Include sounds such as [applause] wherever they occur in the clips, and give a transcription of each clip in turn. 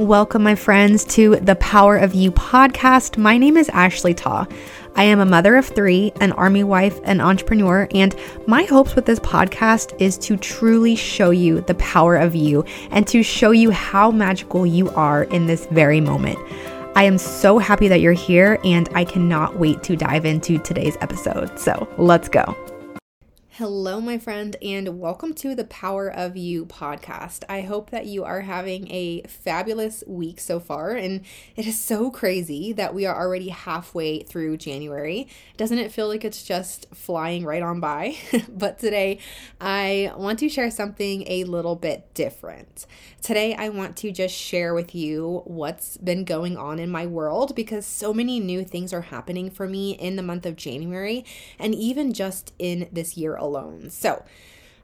Welcome, my friends, to the Power of You podcast. My name is Ashley Ta. I am a mother of three, an army wife, an entrepreneur, and my hopes with this podcast is to truly show you the power of you and to show you how magical you are in this very moment. I am so happy that you're here, and I cannot wait to dive into today's episode. So let's go. Hello, my friend, and welcome to the Power of You podcast. I hope that you are having a fabulous week so far, and it is so crazy that we are already halfway through January. Doesn't it feel like it's just flying right on by? [laughs] but today, I want to share something a little bit different. Today, I want to just share with you what's been going on in my world because so many new things are happening for me in the month of January and even just in this year alone. So,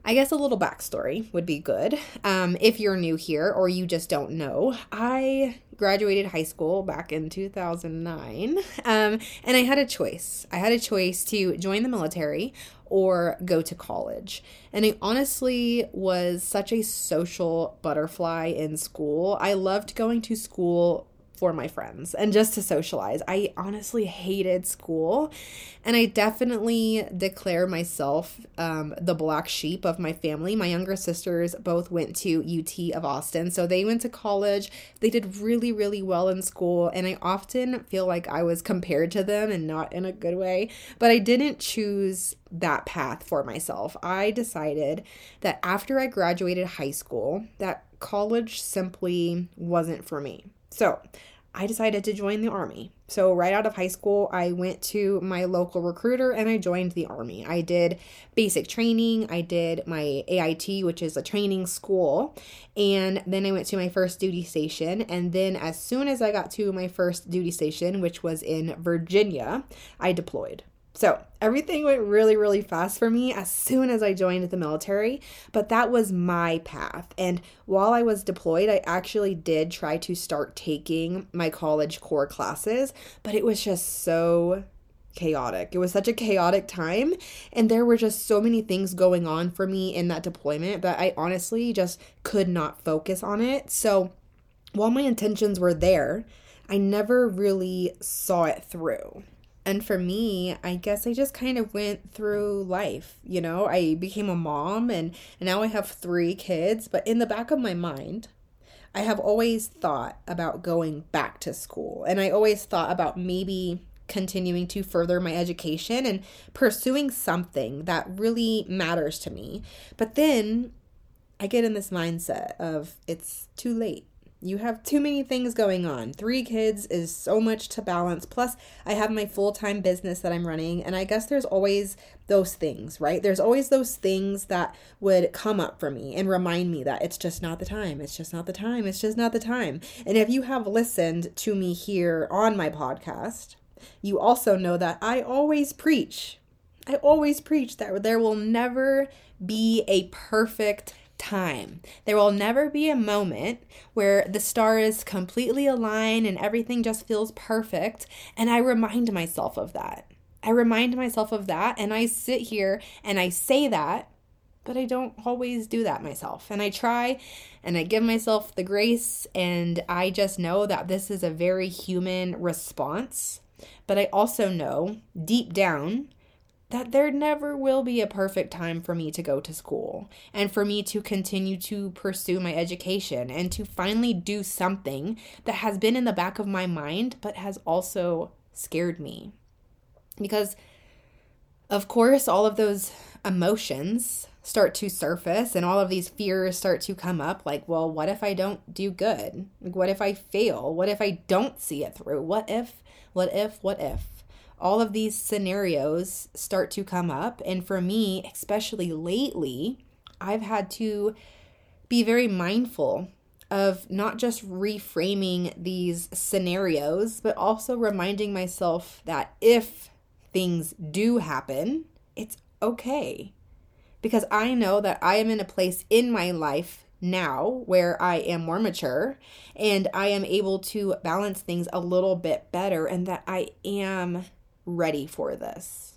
I guess a little backstory would be good. Um, if you're new here or you just don't know, I graduated high school back in 2009, um, and I had a choice. I had a choice to join the military or go to college. And I honestly was such a social butterfly in school. I loved going to school for my friends and just to socialize. I honestly hated school, and I definitely declare myself um, the black sheep of my family. My younger sisters both went to UT of Austin, so they went to college. They did really, really well in school, and I often feel like I was compared to them and not in a good way, but I didn't choose that path for myself. I decided that after I graduated high school, that college simply wasn't for me. So I decided to join the Army. So, right out of high school, I went to my local recruiter and I joined the Army. I did basic training, I did my AIT, which is a training school, and then I went to my first duty station. And then, as soon as I got to my first duty station, which was in Virginia, I deployed. So everything went really, really fast for me as soon as I joined the military, but that was my path. And while I was deployed, I actually did try to start taking my college core classes, but it was just so chaotic. It was such a chaotic time, and there were just so many things going on for me in that deployment that I honestly just could not focus on it. So while my intentions were there, I never really saw it through. And for me, I guess I just kind of went through life. You know, I became a mom and, now I have three kids. But in the back of my mind, I have always thought about going back to school. And I always thought about maybe continuing to further my education and pursuing something that really matters to me. But then I get in this mindset of it's too late you have too many things going on. Three kids is so much to balance. Plus, I have my full time business that I'm running. And I guess there's always those things, right? There's always those things that would come up for me and remind me that it's just not the time. It's just not the time. It's just not the time. And if you have listened to me here on my podcast, you also know that I always preach. I always preach that there will never be a perfect time. There will never be a moment where the stars completely align and everything just feels perfect. And I remind myself of that. I remind myself of that. And I sit here and I say that, but I don't always do that myself. And I try and I give myself the grace. And I just know that this is a very human response. But I also know deep down that there never will be a perfect time for me to go to school and for me to continue to pursue my education and to finally do something that has been in the back of my mind but has also scared me. Because, of course, all of those emotions start to surface and all of these fears start to come up like, well, what if I don't do good? Like, what if I fail? What if I don't see it through? What if, what if, what if? All of these scenarios start to come up. And for me, especially lately, I've had to be very mindful of not just reframing these scenarios, but also reminding myself that if things do happen, it's okay. Because I know that I am in a place in my life now where I am more mature and I am able to balance things a little bit better and that I am ready for this.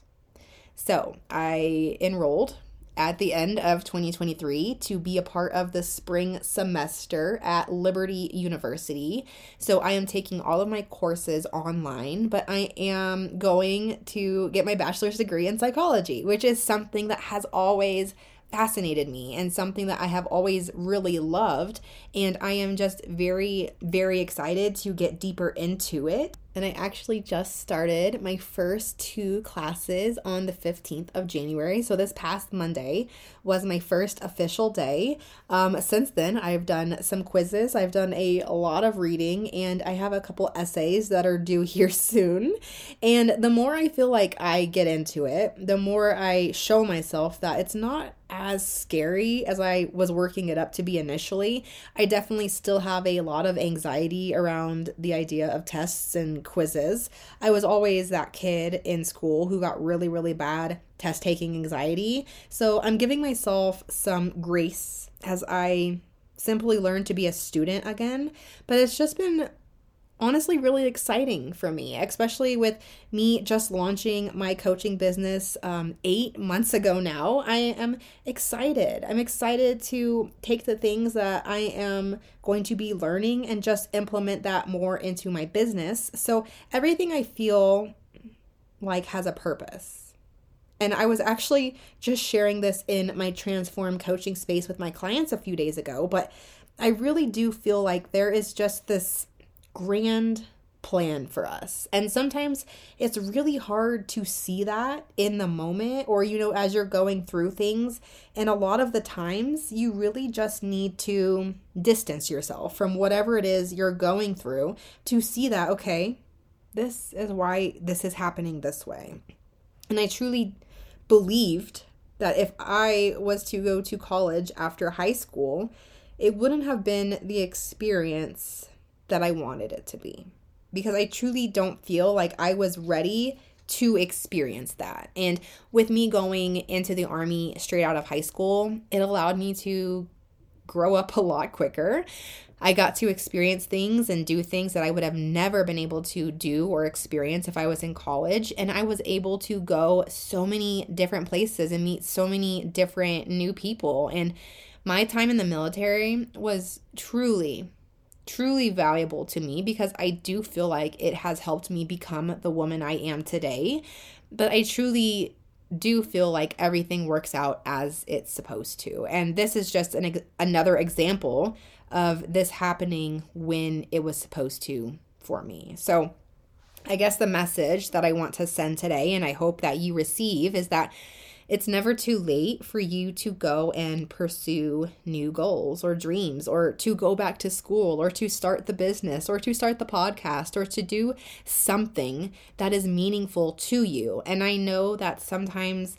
So I enrolled at the end of 2023 to be a part of the spring semester at Liberty University. So I am taking all of my courses online, but I am going to get my bachelor's degree in psychology, which is something that has always fascinated me and something that I have always really loved. And I am just very, very excited to get deeper into it. And I actually just started my first two classes on the 15th of January. So this past Monday was my first official day. Um, since then, I've done some quizzes, I've done a, lot of reading, and I have a couple essays that are due [laughs] here soon. And the more I feel like I get into it, the more I show myself that it's not as scary as I was working it up to be initially. I definitely still have a lot of anxiety around the idea of tests and quizzes. I was always that kid in school who got really, really bad test taking anxiety. So I'm giving myself some grace as I simply learn to be a student again. But it's just been honestly really exciting for me, especially with me just launching my coaching business um, eight months ago now. I am excited. I'm excited to take the things that I am going to be learning and just implement that more into my business. So everything I feel like has a purpose. And I was actually just sharing this in my transform coaching space with my clients a few days ago, but I really do feel like there is just this grand plan for us. And sometimes it's really hard to see that in the moment or, you know, as you're going through things. And a lot of the times you really just need to distance yourself from whatever it is you're going through to see that, okay, this is why this is happening this way. And I truly believed that if I was to go to college after high school, it wouldn't have been the experience that I wanted it to be because I truly don't feel like I was ready to experience that. And with me going into the army straight out of high school, it allowed me to grow up [laughs] a lot quicker. I got to experience things and do things that I would have never been able to do or experience if I was in college. And I was able to go so many different places and meet so many different new people. And my time in the military was truly truly valuable to me because I do feel like it has helped me become the woman I am today. But I truly do feel like everything works out as it's supposed to. And this is just an another example of this happening when it was supposed to for me. So, I guess the message that I want to send today and I hope that you receive is that it's never too late for you to go and pursue new goals or dreams, or to go back to school, or to start the business, or to start the podcast, or to do something that is meaningful to you. And I know that sometimes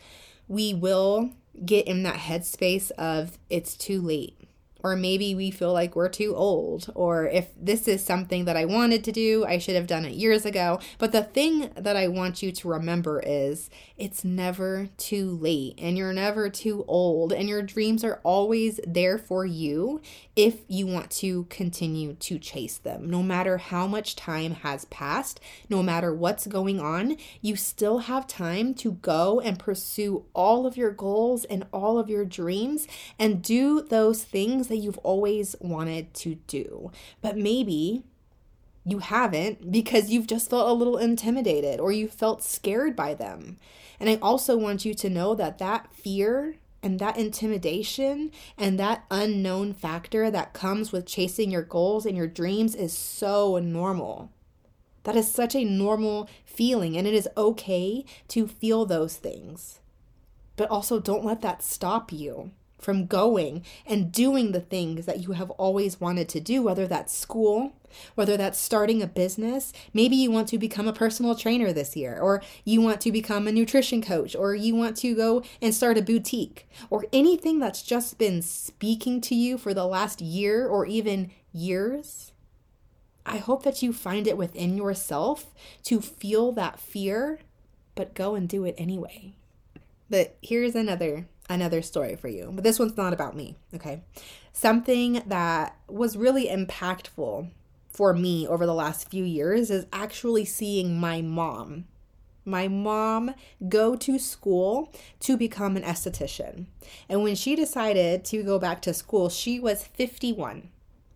we will get in that headspace of it's too late or maybe we feel like we're too old, or if this is something that I wanted to do, I should have done it years ago. But the thing that I want you to remember is it's never too late, and you're never too old, and your dreams are always there for you if you want to continue to chase them. No matter how much time has passed, no matter what's going on, you still have time to go and pursue all of your goals and all of your dreams and do those things that you've always wanted to do. But maybe you haven't because you've just felt a little intimidated or you felt scared by them. And I also want you to know that that fear and that intimidation and that unknown factor that comes with chasing your goals and your dreams is so normal. That is such a normal feeling, and it is okay to feel those things. But also, don't let that stop you from going and doing the things that you have always wanted to do, whether that's school, whether that's starting a business. Maybe you want to become a personal trainer this year, or you want to become a nutrition coach, or you want to go and start a boutique, or anything that's just been speaking to you for the last year or even years. I hope that you find it within yourself to feel that fear, but go and do it anyway. But here's another another story for you. But this one's not about me, okay? Something that was really impactful for me over the last few years is actually seeing my mom my mom go to school to become an esthetician. And when she decided to go back to school, she was 51.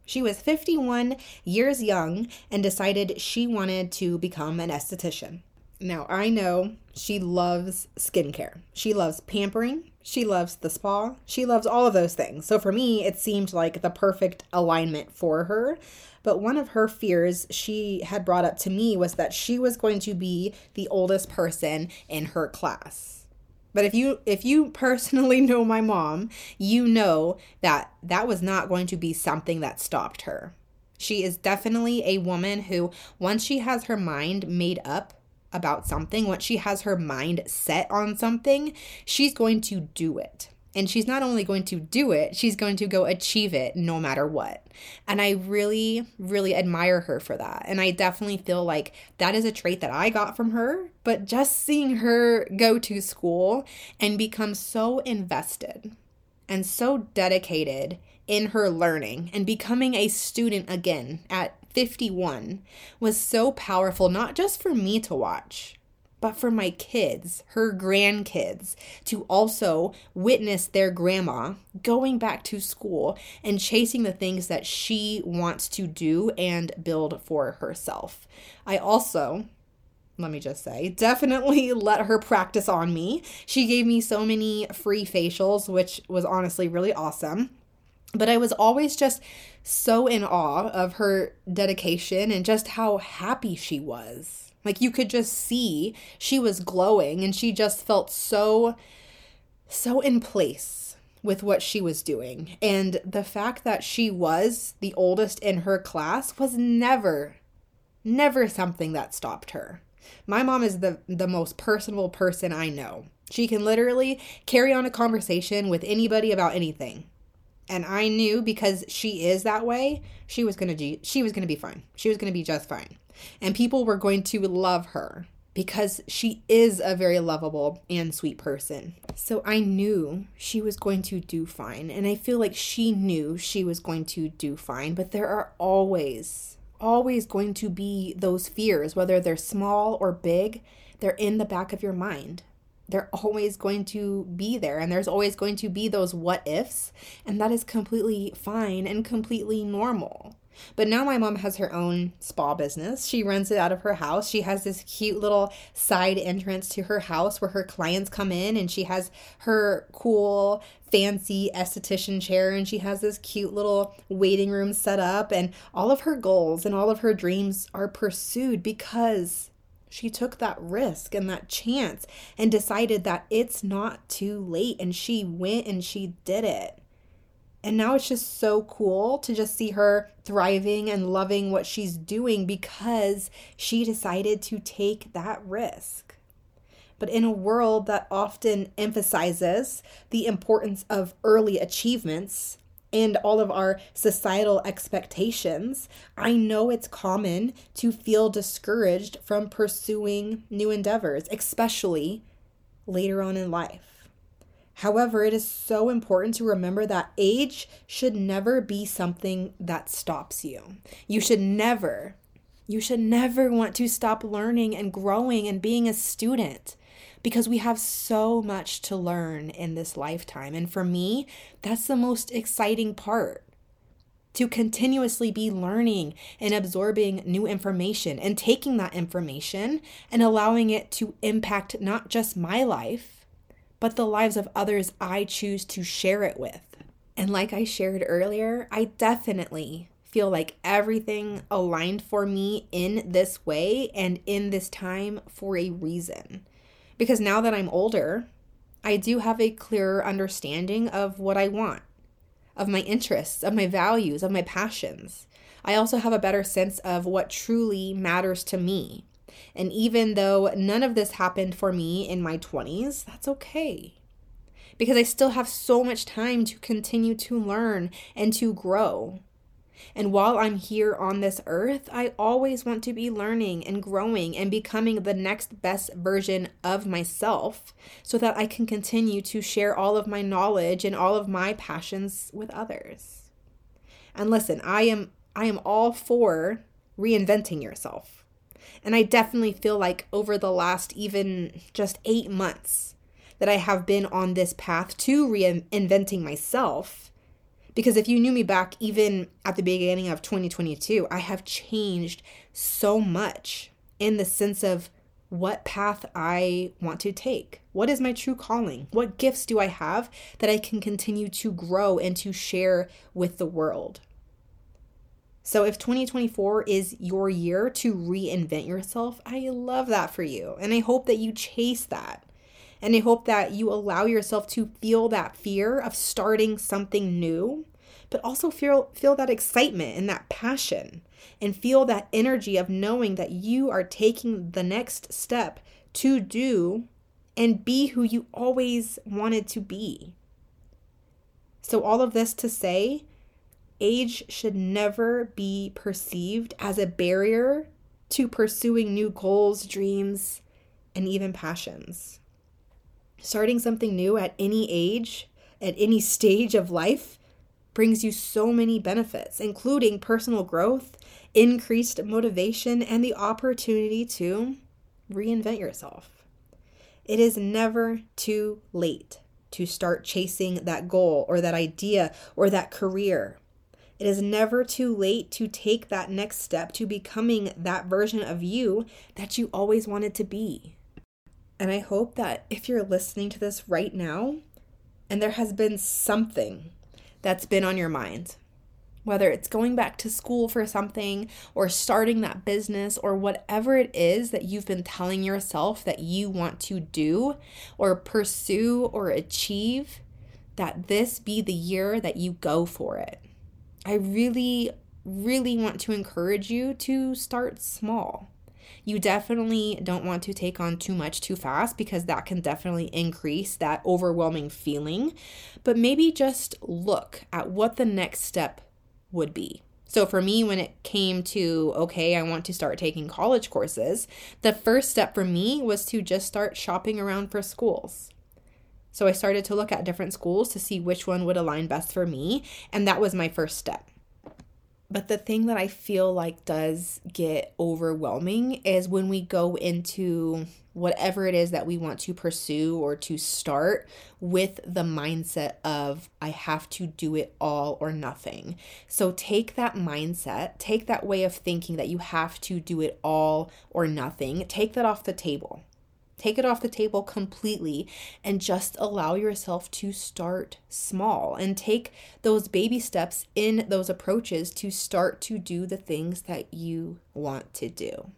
She was 51 years young and decided she wanted to become an esthetician. Now, I know she loves skincare. She loves pampering. She loves the spa. She loves all of those things. So for me, it seemed like the perfect alignment for her. But one of her fears she had brought up to me was that she was going to be the oldest person in her class. But if you if you personally [laughs] know my mom, you know that that was not going to be something that stopped her. She is definitely a woman who once she has her mind made up about something, once she has her mind set on something, she's going to do it. And she's not only going to do it, she's going to go achieve it no matter what. And I really, really admire her for that. And I definitely feel like that is a trait that I got from her. But just seeing her go to school and become so invested and so dedicated in her learning and becoming a student again at 51 was so powerful, not just for me to watch, but for my kids, her grandkids, to also witness their grandma going back to school and chasing the things that she wants to do and build for herself. I also let me just say, definitely [laughs] let her practice on me. She gave me so many free facials, which was honestly really awesome. But I was always just so in awe of her dedication and just how happy she was. Like you could just see she was glowing and she just felt so, so in place with what she was doing. And the fact that she was the oldest in her class was never, never something that stopped her. My mom is the, the most personable person I know. She can literally carry on a conversation with anybody about anything and I knew because she is that way, she was going to she was going to be fine. She was going to be just fine. And people were going to love her because she is a very lovable and sweet person. So I knew she was going to do fine, and I feel like she knew she was going to do fine, but there are always always going to be those fears whether they're small or big, they're in the back of your mind they're always going to be there and there's always going to be those what ifs and that is completely fine and completely normal but now my mom has her own spa business. She runs it out of her house. She has this cute little side entrance to her house where her clients come in and she has her cool fancy esthetician chair and she has this cute little waiting room set up and all of her goals and all of her dreams are pursued because she took that risk and that chance and decided that it's not too late. And she went and she did it. And now it's just so cool to just see her thriving and loving what she's doing because she decided to take that risk. But in a world that often emphasizes the importance of early achievements, and all of our societal expectations, I know it's common to feel discouraged from pursuing new endeavors, especially later on in life. However, it is so important to remember that age should never be something that stops you. You should never, you should never want to stop learning and growing and being a student because we have so much to learn in this lifetime. And for me, that's the most exciting part to continuously be learning and absorbing new information and taking that information and allowing it to impact not just my life, but the lives of others I choose to share it with. And like I shared earlier, I definitely feel like everything aligned for me in this way and in this time for a reason. Because now that I'm older, I do have a clearer understanding of what I want, of my interests, of my values, of my passions. I also have a better sense of what truly matters to me. And even though none of this happened for me in my 20s, that's okay. Because I still have so much time to continue to learn and to grow. And while I'm here on this earth, I always want to be learning and growing and becoming the next best version of myself so that I can continue to share all of my knowledge and all of my passions with others. And listen, I am I am all for reinventing yourself. And I definitely feel like over the last even just eight months that I have been on this path to reinventing myself. Because if you knew me back even at the beginning of 2022, I have changed so much in the sense of what path I want to take. What is my true calling? What gifts do I have that I can continue to grow and to share with the world? So, if 2024 is your year to reinvent yourself, I love that for you. And I hope that you chase that. And I hope that you allow yourself to feel that fear of starting something new, but also feel, feel that excitement and that passion and feel that energy of knowing that you are taking the next step to do and be who you always wanted to be. So, all of this to say, age should never be perceived as a barrier to pursuing new goals, dreams, and even passions. Starting something new at any age, at any stage of life, brings you so many benefits, including personal growth, increased motivation, and the opportunity to reinvent yourself. It is never too late to start chasing that goal or that idea or that career. It is never too late to take that next step to becoming that version of you that you always wanted to be. And I hope that if you're listening to this right now and there has been something that's been on your mind. Whether it's going back to school for something or starting that business or whatever it is that you've been telling yourself that you want to do or pursue or achieve, that this be the year that you go for it. I really, really want to encourage you to start small. You definitely don't want to take on too much too fast because that can definitely increase that overwhelming feeling. But maybe just look at what the next step would be. So for me, when it came to, okay, I want to start taking college courses, the first step for me was to just start shopping around for schools. So I started to look at different schools to see which one would align best for me. And that was my first step. But the thing that I feel like does get overwhelming is when we go into whatever it is that we want to pursue or to start with the mindset of, I have to do it all or nothing. So take that mindset, take that way of thinking that you have to do it all or nothing, take that off the table. Take it off the table completely and just allow yourself to start small and take those baby steps in those approaches to start to do the things that you want to do.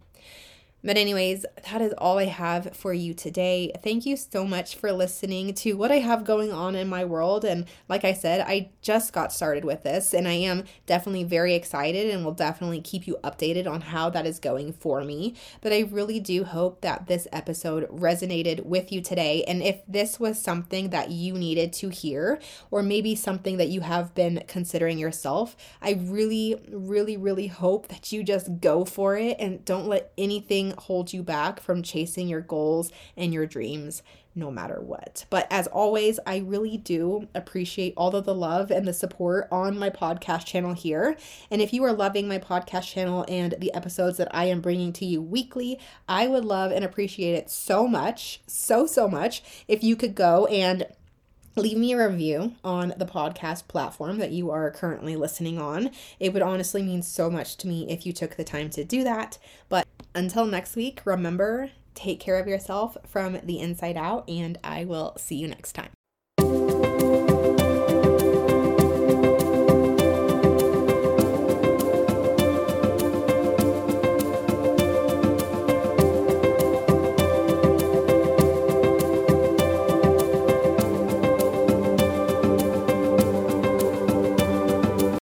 But, anyways, that is all I have for you today. Thank you so much for listening to what I have going on in my world. And like I said, I just got started with this, and I am definitely very excited and will definitely keep you updated on how that is going for me. But I really do hope that this episode resonated with you today. And if this was something that you needed to hear, or maybe something that you have been considering yourself, I really, really, really hope that you just go for it and don't let anything hold you back from chasing your goals and your dreams no matter what. But as always, I really do appreciate all of the love and the support on my podcast channel here. And if you are loving my podcast channel and the episodes that I am bringing to you weekly, I would love and appreciate it so much, so, so much if you could go and leave me a review on the podcast platform that you are currently listening on. It would honestly mean so much to me if you took the time to do that. But until next week, remember take care of yourself from the inside out, and I will see you next time.